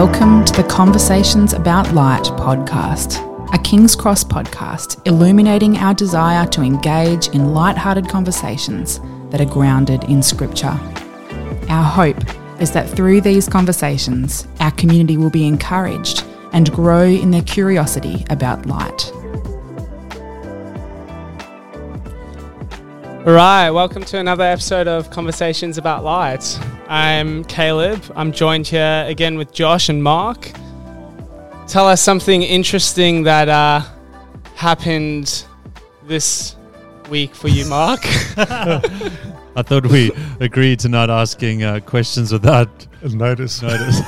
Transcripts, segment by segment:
Welcome to the Conversations About Light podcast, a King's Cross podcast illuminating our desire to engage in light-hearted conversations that are grounded in Scripture. Our hope is that through these conversations, our community will be encouraged and grow in their curiosity about light. All right, welcome to another episode of Conversations About Light. I'm Caleb. I'm joined here again with Josh and Mark. Tell us something interesting that uh, happened this week for you, Mark. I thought we agreed to not asking uh, questions without notice. notice.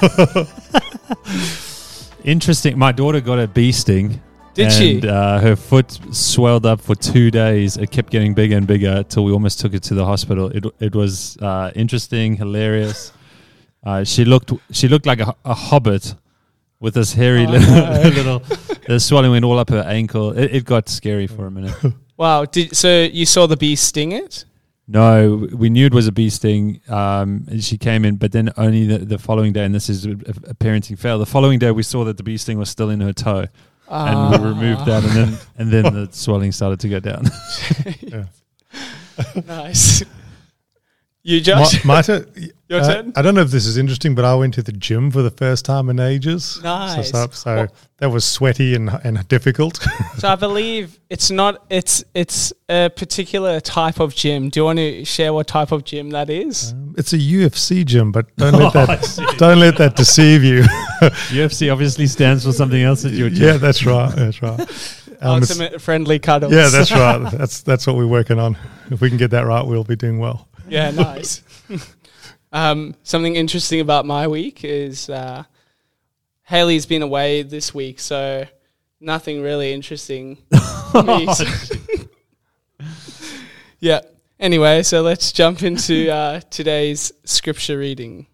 Interesting. My daughter got a bee sting. Did and, she? Uh, her foot swelled up for two days. It kept getting bigger and bigger until we almost took it to the hospital. It it was uh, interesting, hilarious. Uh, she looked she looked like a, a hobbit with this hairy Oh, little, no. little the swelling went all up her ankle. It, it got scary for a minute. wow. Did so you saw the bee sting it? No, we knew it was a bee sting. Um, and she came in, but then only the, the following day, and this is a, a parenting fail. The following day, we saw that the bee sting was still in her toe, and we removed that, and then and then the swelling started to go down. nice. You, Ma- Josh? Marta, Your uh, turn. I don't know if this is interesting, but I went to the gym for the first time in ages. Nice. So, so, so Well- that was sweaty and, and difficult. So I believe it's not. It's it's a particular type of gym. Do you want to share what type of gym that is? Um, it's a UFC gym, but don't let Oh, that don't let that deceive you. UFC obviously stands for something else at your gym. yeah, that's right. That's right. Um, Ultimate friendly cuddles. yeah, that's right. That's that's what we're working on. If we can get that right, we'll be doing well. Yeah, nice. Um, something interesting about my week is uh, Haley's been away this week, so nothing really interesting for me. yeah. Anyway, so let's jump into uh, today's scripture reading.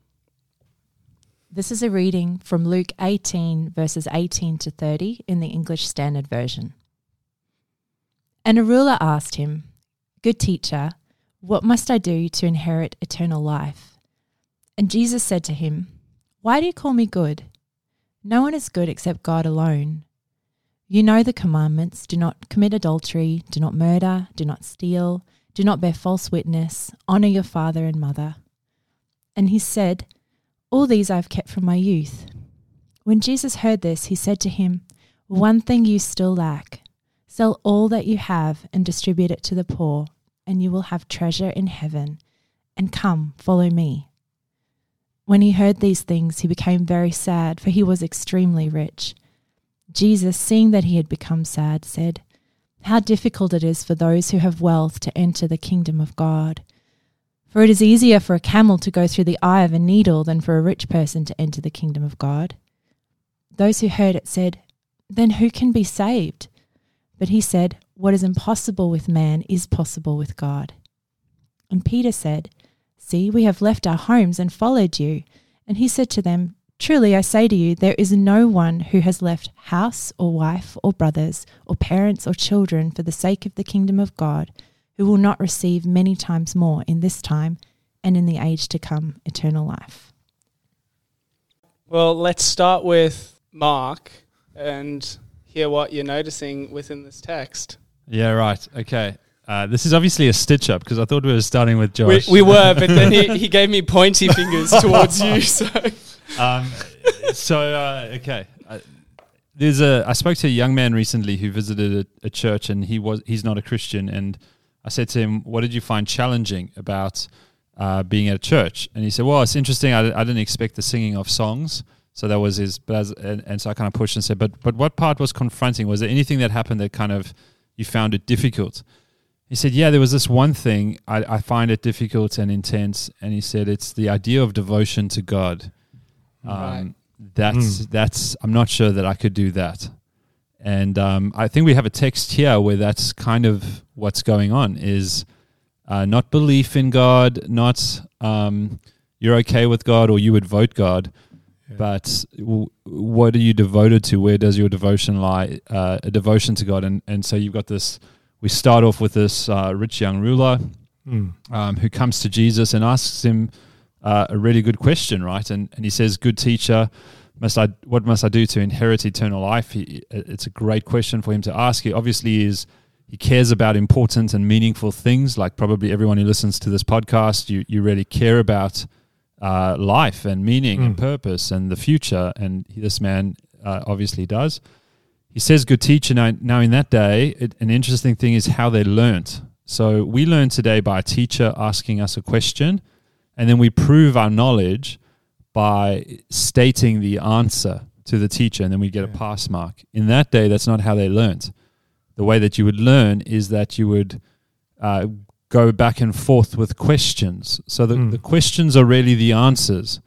This is a reading from Luke 18, verses 18 to 30 in the English Standard Version. And a ruler asked him, Good teacher, what must I do to inherit eternal life? And Jesus said to him, Why do you call me good? No one is good except God alone. You know the commandments do not commit adultery, do not murder, do not steal, do not bear false witness, honor your father and mother. And he said, all these I have kept from my youth. When Jesus heard this, he said to him, One thing you still lack. Sell all that you have and distribute it to the poor, and you will have treasure in heaven. And come, follow me. When he heard these things, he became very sad, for he was extremely rich. Jesus, seeing that he had become sad, said, How difficult it is for those who have wealth to enter the kingdom of God. For it is easier for a camel to go through the eye of a needle than for a rich person to enter the kingdom of God. Those who heard it said, Then who can be saved? But he said, What is impossible with man is possible with God. And Peter said, See, we have left our homes and followed you. And he said to them, Truly I say to you, there is no one who has left house or wife or brothers or parents or children for the sake of the kingdom of God who will not receive many times more in this time and in the age to come eternal life. Well, let's start with Mark and hear what you're noticing within this text. Yeah, right. Okay. Uh, this is obviously a stitch up because I thought we were starting with We, Josh. we were, but then he, he gave me pointy fingers towards you. So um, so uh, okay, uh, there's a. I spoke to a young man recently who visited a, a church, and he was he's not a Christian, and I said to him, "What did you find challenging about uh, being at a church?" And he said, "Well, it's interesting. I, I didn't expect the singing of songs." So that was his, but as, and, and so I kind of pushed and said, "But but what part was confronting? Was there anything that happened that kind of you found it difficult?" He said, "Yeah, there was this one thing I, I find it difficult and intense." And he said, "It's the idea of devotion to God." Um, Right. That's that's. I'm not sure that I could do that, and um, I think we have a text here where that's kind of what's going on. Is uh, not belief in God, not um, you're okay with God or you would vote God, but w- what are you devoted to? Where does your devotion lie? Uh, a devotion to God, and and so you've got this. We start off with this uh, rich young ruler Mm. um, who comes to Jesus and asks him uh, a really good question, right? And, and he says, Good teacher, must I what must I do to inherit eternal life? He, it's a great question for him to ask. He obviously is he cares about important and meaningful things, like probably everyone who listens to this podcast. You you really care about uh, life and meaning Mm. and purpose and the future, and this man uh, obviously does. He says, "Good teacher." Now, now in that day, it, an interesting thing is how they learnt. So we learn today by a teacher asking us a question, and then we prove our knowledge by stating the answer to the teacher, and then we get a pass mark. In that day, that's not how they learnt. The way that you would learn is that you would uh, go back and forth with questions. So the, Mm. the questions are really the answers.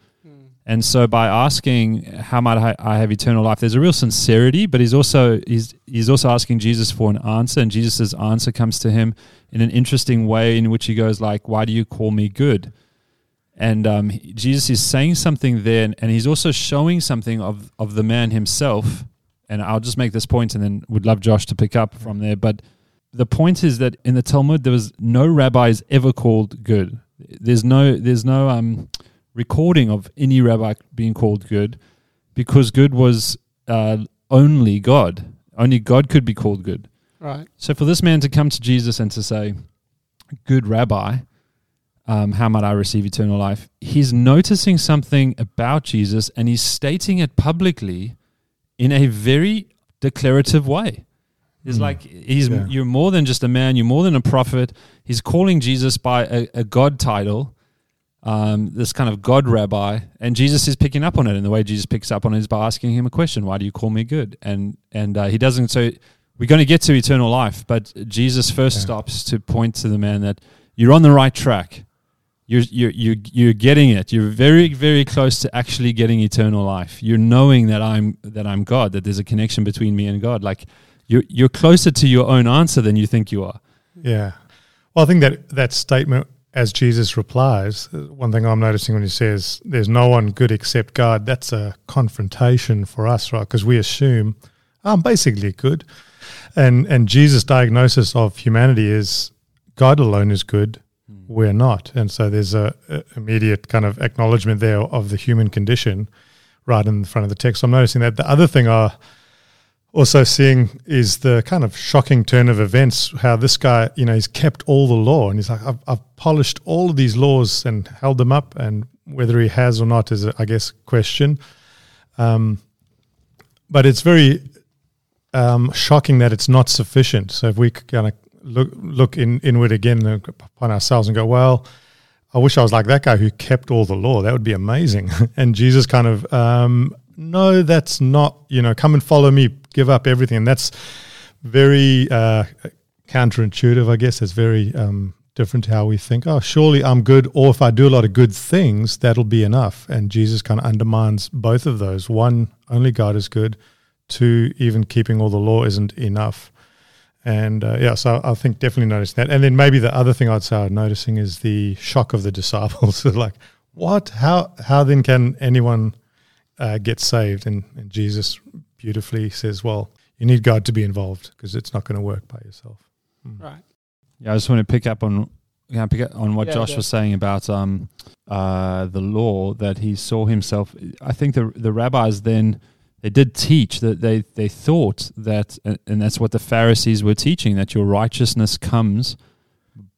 And so by asking how might I, have eternal life, there's a real sincerity, but he's also he's he's also asking Jesus for an answer, and Jesus' answer comes to him in an interesting way in which he goes like, "Why do you call me good?" And um, Jesus is saying something there, and, and he's also showing something of of the man himself. And I'll just make this point, and then would love Josh to pick up from there. But the point is that in the Talmud, there was no rabbis ever called good. There's no there's no um recording of any rabbi being called good because good was uh, only God. Only God could be called good. Right. So for this man to come to Jesus and to say, "Good Rabbi, um, how might I receive eternal life?" He's noticing something about Jesus, and he's stating it publicly in a very declarative way. It's Mm. like he's Yeah. you're more than just a man. You're more than a prophet. He's calling Jesus by a, a God title, um, this kind of God rabbi, and Jesus is picking up on it. And the way Jesus picks up on it is by asking him a question: "Why do you call me good?" And and uh, he doesn't. So we're going to get to eternal life, but Jesus first Yeah. stops to point to the man that you're on the right track. You're, you're, you're, you're getting it. You're very, very close to actually getting eternal life. You're knowing that I'm that I'm God. That there's a connection between me and God. Like you're you're closer to your own answer than you think you are. Yeah. Well, I think that that statement, as Jesus replies, one thing I'm noticing when he says, "There's no one good except God," that's a confrontation for us, right? Because we assume oh, I'm basically good, and and Jesus' diagnosis of humanity is God alone is good, hmm. we're not, and so there's a, a immediate kind of acknowledgement there of the human condition, right in front of the text. So I'm noticing that. The other thing I also seeing is the kind of shocking turn of events how this guy you know he's kept all the law and he's like i've, I've polished all of these laws and held them up and whether he has or not is i guess question um, but it's very um, shocking that it's not sufficient so if we kind of look look in, inward again upon ourselves and go well I wish I was like that guy who kept all the law. That would be amazing. and Jesus kind of, um, no, that's not, you know, come and follow me, give up everything. And that's very uh, counterintuitive, I guess. It's very um, different to how we think, oh, surely I'm good. Or if I do a lot of good things, that'll be enough. And Jesus kind of undermines both of those. One, only God is good. Two, even keeping all the law isn't enough. And uh, yeah, so I think definitely noticed that. And then maybe the other thing I'd say I'm noticing is the shock of the disciples. like, what? How? How then can anyone uh, get saved? And, and Jesus beautifully says, well, you need God to be involved because it's not going to work by yourself. Mm. Right. Yeah, I just want to pick up on yeah, pick up on what Yeah, Josh yeah. was saying about um, uh, the law that he saw himself. I think the the rabbis then they did teach that they they thought that, and that's what the Pharisees were teaching that your righteousness comes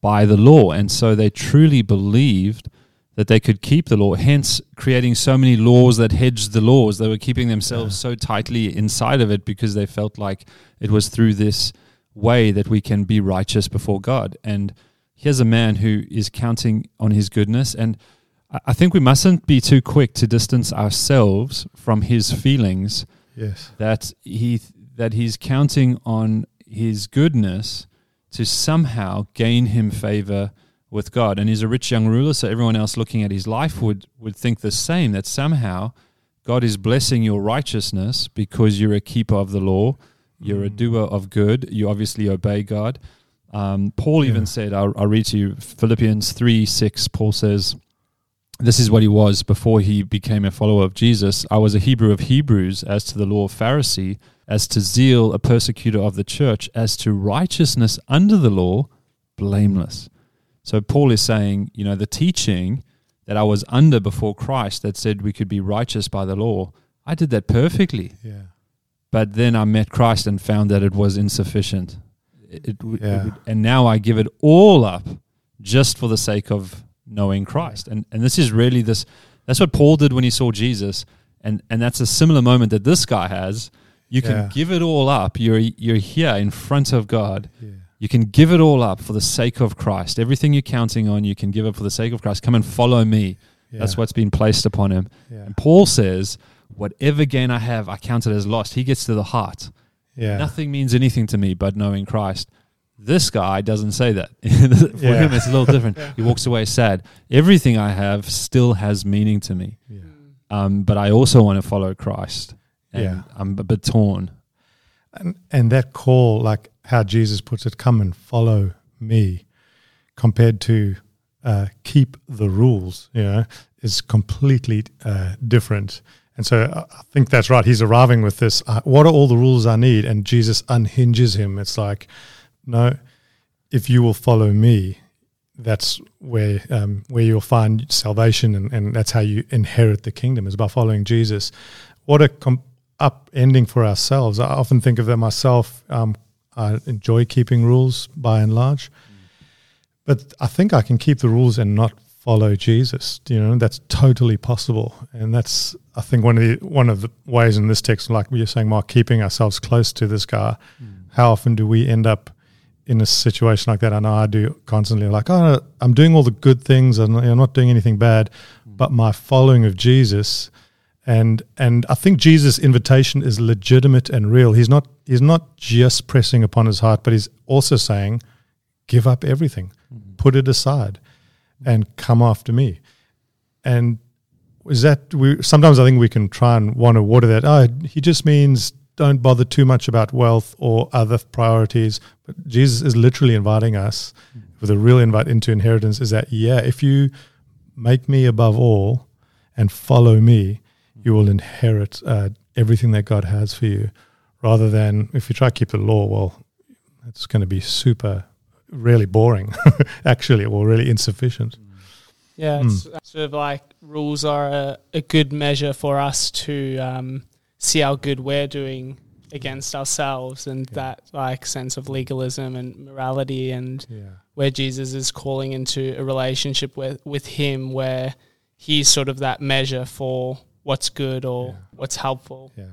by the law, and so they truly believed that they could keep the law. Hence, creating so many laws that hedged the laws. They were keeping themselves so tightly inside of it because they felt like it was through this way that we can be righteous before God. And here's a man who is counting on his goodness. And I- I think we mustn't be too quick to distance ourselves from his feelings Yes. that he that he's counting on his goodness to somehow gain him favor with God. And he's a rich young ruler, so everyone else looking at his life would would think the same that somehow God is blessing your righteousness because you're a keeper of the law, you're a Mm. doer of good, you obviously obey God. Um, Paul even said, I'll, I'll read to you Philippians 3 6. Paul says, This is what he was before he became a follower of Jesus. I was a Hebrew of Hebrews, as to the law, a Pharisee, as to zeal, a persecutor of the church, as to righteousness under the law, blameless. So Paul is saying, you know, the teaching that I was under before Christ that said we could be righteous by the law, I did that perfectly. Yeah. But then I met Christ and found that it was insufficient. It, it it Yeah. would- and now I give it all up just for the sake of knowing Christ. And and this is really this that's what Paul did when he saw Jesus. And and that's a similar moment that this guy has. You can Yeah. give it all up. You're you're here in front of God. Yeah. You can give it all up for the sake of Christ. Everything you're counting on, you can give up for the sake of Christ. Come and follow me. yeah. That's what's been placed upon him. Yeah. And Paul says, whatever gain I have, I count it as lost. He gets to the heart. Yeah. Nothing means anything to me but knowing Christ. This guy doesn't say that. For Yeah. him, it's a little different. He walks away sad. Everything I have still has meaning to me. Yeah. Um, but I also want to follow Christ. And Yeah. I'm a bit torn. And and that call, like how Jesus puts it, come and follow me, compared to uh, keep the rules, you know, is completely uh, different. And so I I think that's right. He's arriving with this. Uh, what are all the rules I need? And Jesus unhinges him. It's like, no, if you will follow me, that's where um, where you'll find salvation, and, and that's how you inherit the kingdom is by following Jesus. What a com- upending for ourselves. I often think of that myself. Um, I enjoy keeping rules by and large, but I think I can keep the rules and not follow Jesus. You know, that's totally possible, and that's I think one of the one of the ways in this text, like you're saying, Mark, keeping ourselves close to this guy. How often do we end up in a situation like that? I know I do constantly. Like, oh, I'm doing all the good things, and I'm not doing anything bad, but my following of Jesus and and I think Jesus' invitation is legitimate and real. He's not he's not just pressing upon his heart, but he's also saying, "Give up everything, mm-hmm. put it aside, and come after me." And is that we? Sometimes I think we can try and want to water that. Oh, he just means don't bother too much about wealth or other priorities. But Jesus is literally inviting us mm-hmm. with a real invite into inheritance. Is that yeah? If you make me above all and follow me, you will inherit uh, everything that God has for you. Rather than if you try to keep the law, well, it's going to be super, really boring, actually, or really insufficient. Yeah, Hmm. it's sort of like rules are a, a good measure for us to um, see how good we're doing against ourselves and Yeah. that like sense of legalism and morality and Yeah, where Jesus is calling into a relationship with with him where he's sort of that measure for what's good or Yeah. what's helpful. yeah,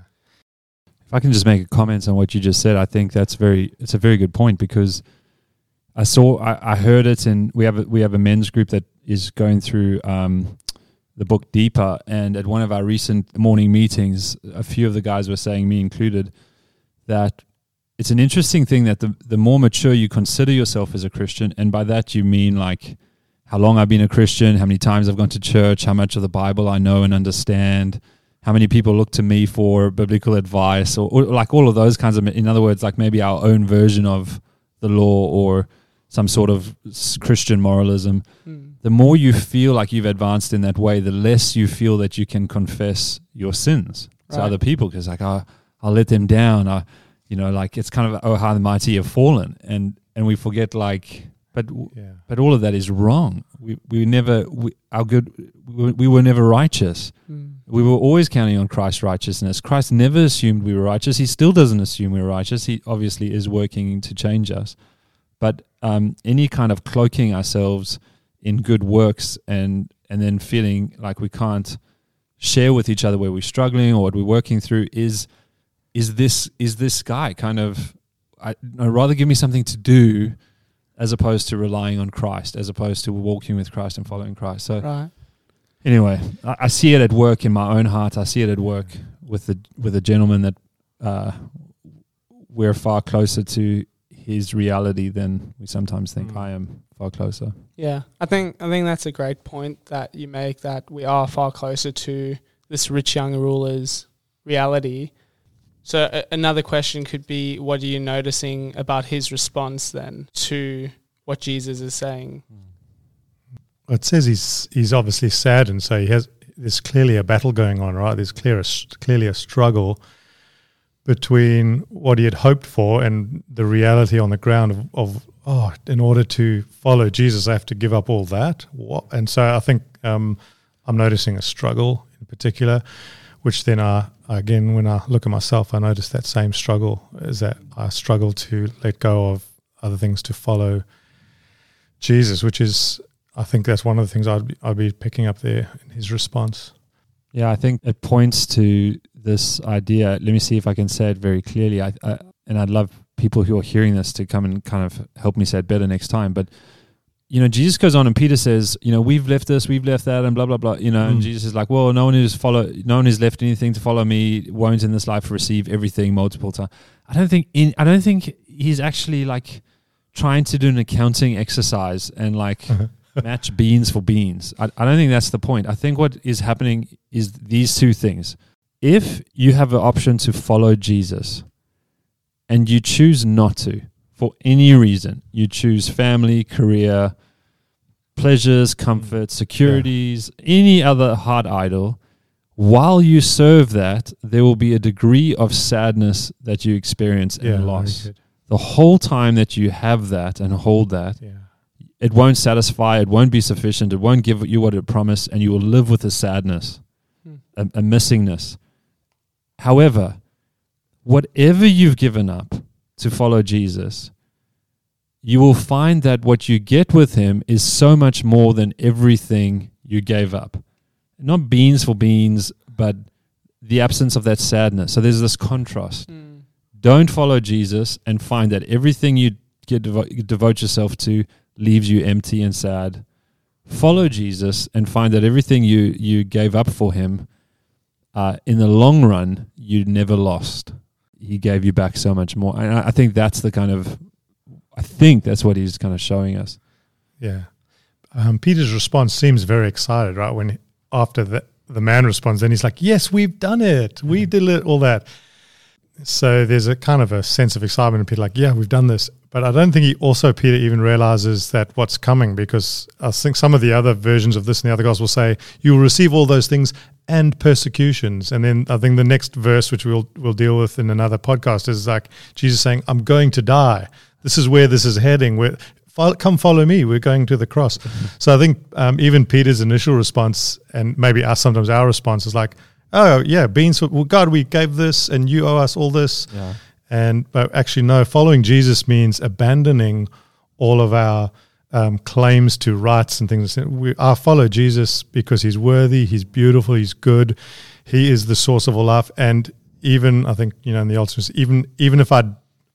If I can just make a comment on what you just said, I think that's very it's a very good point because I saw I, I heard it and we have a, we have a men's group that is going through um, the book deeper and at one of our recent morning meetings a few of the guys were saying me included that it's an interesting thing that the the more mature you consider yourself as a Christian and by that you mean like how long I've been a Christian, how many times I've gone to church, how much of the Bible I know and understand, how many people look to me for biblical advice or, or like all of those kinds of in other words like maybe our own version of the law or some sort of christian moralism. Mm. the more you feel like you've advanced in that way the less you feel that you can confess your sins to other people because like I, i'll let them down. I you know like it's kind of oh how the mighty have fallen. And and we forget like but yeah, but all of that is wrong we we never we, our good we, we were never righteous Mm. we were always counting on Christ's righteousness. Christ never assumed we were righteous. He still doesn't assume we're righteous. He obviously is working to change us. But um, any kind of cloaking ourselves in good works and and then feeling like we can't share with each other where we're struggling or what we're working through is is this is this guy kind of I no, rather give me something to do as opposed to relying on Christ, as opposed to walking with Christ and following Christ. So Right. anyway, I, I see it at work in my own heart. I see it at work with the with a gentleman that uh, we're far closer to his reality than we sometimes think. Mm. I am far closer. Yeah, I think I think that's a great point that you make. That we are far closer to this rich young ruler's reality. So a- another question could be, what are you noticing about his response then to what Jesus is saying? Well, it says he's he's obviously sad, and so he has. There's clearly a battle going on, right? There's clear, clearly a struggle between what he had hoped for and the reality on the ground of, of oh, in order to follow Jesus, I have to give up all that. What? And so I think um, I'm noticing a struggle in particular. Which then I again when I look at myself, I notice that same struggle is that I struggle to let go of other things to follow Jesus, which is I think that's one of the things I'd be, I'd be picking up there in his response. Yeah, I think it points to this idea. Let me see if I can say it very clearly. I, I and I'd love people who are hearing this to come and kind of help me say it better next time. But you know, Jesus goes on and Peter says, you know, we've left this, we've left that, and blah blah blah. You know, mm. and Jesus is like, well, no one who's follow, no one who's left anything to follow me won't in this life receive everything multiple times. I don't think in, I don't think he's actually like trying to do an accounting exercise and like. match beans for beans. I, I don't think that's the point. I think what is happening is these two things. If you have an option to follow Jesus and you choose not to for any reason, you choose family, career, pleasures, comfort, mm. securities, yeah. any other heart idol, while you serve that, there will be a degree of sadness that you experience and yeah, loss. The whole time that you have that and hold that, yeah it won't satisfy, it won't be sufficient, it won't give you what it promised, and you will live with a sadness, hmm. a, a missingness. However, whatever you've given up to follow Jesus, you will find that what you get with him is so much more than everything you gave up. Not beans for beans, but the absence of that sadness. So there's this contrast. Mm. Don't follow Jesus and find that everything you get devo- devote yourself to leaves you empty and sad. Follow Jesus and find that everything you, you gave up for him, uh, in the long run, you never lost. He gave you back so much more. And I, I think that's the kind of, I think that's what he's kind of showing us. Yeah. Um, Peter's response seems very excited, right? When after the, the man responds, then he's like, Yes, we've done it. We did it, all that. So there's a kind of a sense of excitement, and Peter, like, Yeah, we've done this. But I don't think he also, Peter, even realizes that what's coming because I think some of the other versions of this in the other gospel say, you will receive all those things and persecutions. And then I think the next verse, which we'll, we'll deal with in another podcast, is like Jesus saying, I'm going to die. This is where this is heading. Where, come follow me. We're going to the cross. So I think um, even Peter's initial response, and maybe us sometimes our response is like, oh, yeah, beans, well, God, we gave this and you owe us all this. Yeah and but actually, no, following Jesus means abandoning all of our um, claims to rights and things. We, I follow Jesus because he's worthy, he's beautiful, he's good, he is the source of all life. And even I think you know in the ultimate, even even if I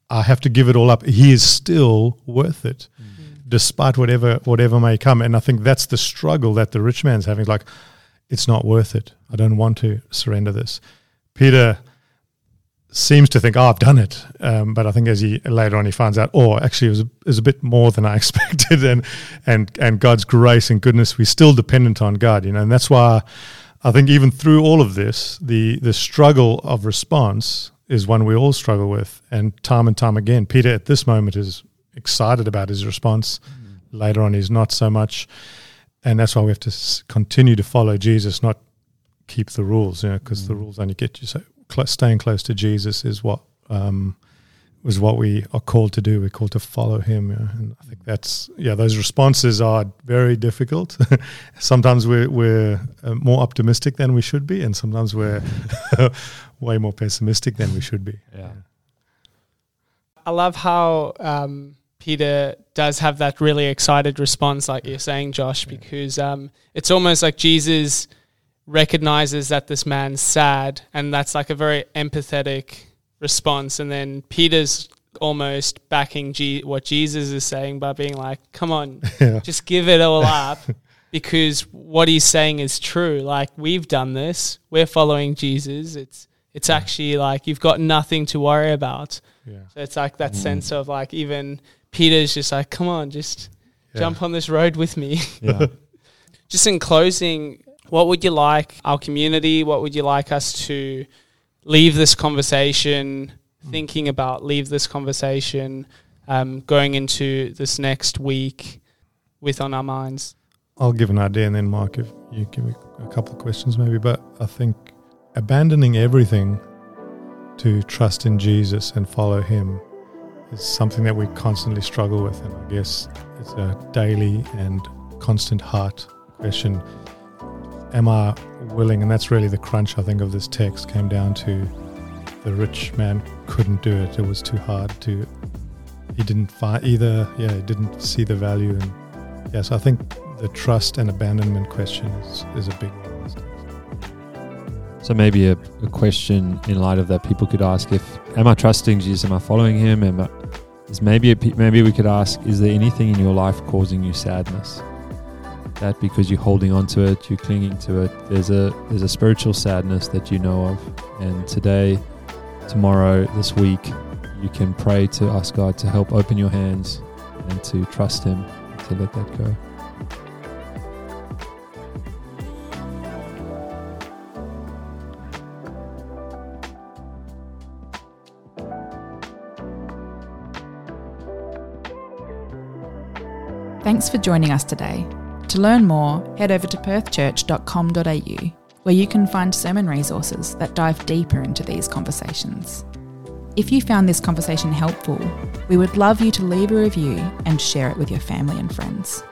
I have to give it all up, he is still worth it, mm-hmm. despite whatever whatever may come. And I think that's the struggle that the rich man's having. Like, it's not worth it. I don't want to surrender this. Peter seems to think, oh, I've done it. Um, but I think as he later on he finds out, oh, actually it was, a, it was a bit more than I expected. And, and, and God's grace and goodness, we're still dependent on God, you know, and that's why I think even through all of this, the, the struggle of response is one we all struggle with. And time and time again, Peter at this moment is excited about his response. Mm. Later on, he's not so much. And that's why we have to continue to follow Jesus, not keep the rules, you know, because mm. the rules only get you so cl- staying close to Jesus is what um, was what we are called to do. We're called to follow Him, and I think that's yeah. Those responses are very difficult. sometimes we're we're uh, more optimistic than we should be, and sometimes we're way more pessimistic than we should be. Yeah. I love how um, Peter does have that really excited response, like you're saying, Josh, because um, it's almost like Jesus recognizes that this man's sad, and that's like a very empathetic response. And then Peter's almost backing G- what Jesus is saying by being like, "Come on, yeah. just give it all up." because what he's saying is true. Like we've done this, we're following Jesus. It's it's actually like you've got nothing to worry about. Yeah. So it's like that mm. sense of like even Peter's just like, come on, just yeah. jump on this road with me. Yeah. just in closing, what would you like our community? What would you like us to leave this conversation mm. thinking about? Leave this conversation um, going into this next week with on our minds. I'll give an idea, and then Mark, if you give me a couple of questions, maybe. But I think abandoning everything to trust in Jesus and follow Him is something that we constantly struggle with, and I guess it's a daily and constant heart question am I willing, and that's really the crunch, I think, of this text came down to the rich man couldn't do it. It was too hard to. He didn't find either. Yeah, he didn't see the value, and yes, I think the trust and abandonment question is is a big one. So maybe a, a question in light of that people could ask if am I trusting Jesus? Am I following him? Am I, is maybe a, maybe we could ask is there anything in your life causing you sadness? That because you're holding on to it, you're clinging to it. There's a there's a spiritual sadness that you know of, and today, tomorrow, this week, you can pray to ask God to help open your hands and to trust Him to let that go. Thanks for joining us today. To learn more, head over to perthchurch.com.au, where you can find sermon resources that dive deeper into these conversations. If you found this conversation helpful, we would love you to leave a review and share it with your family and friends.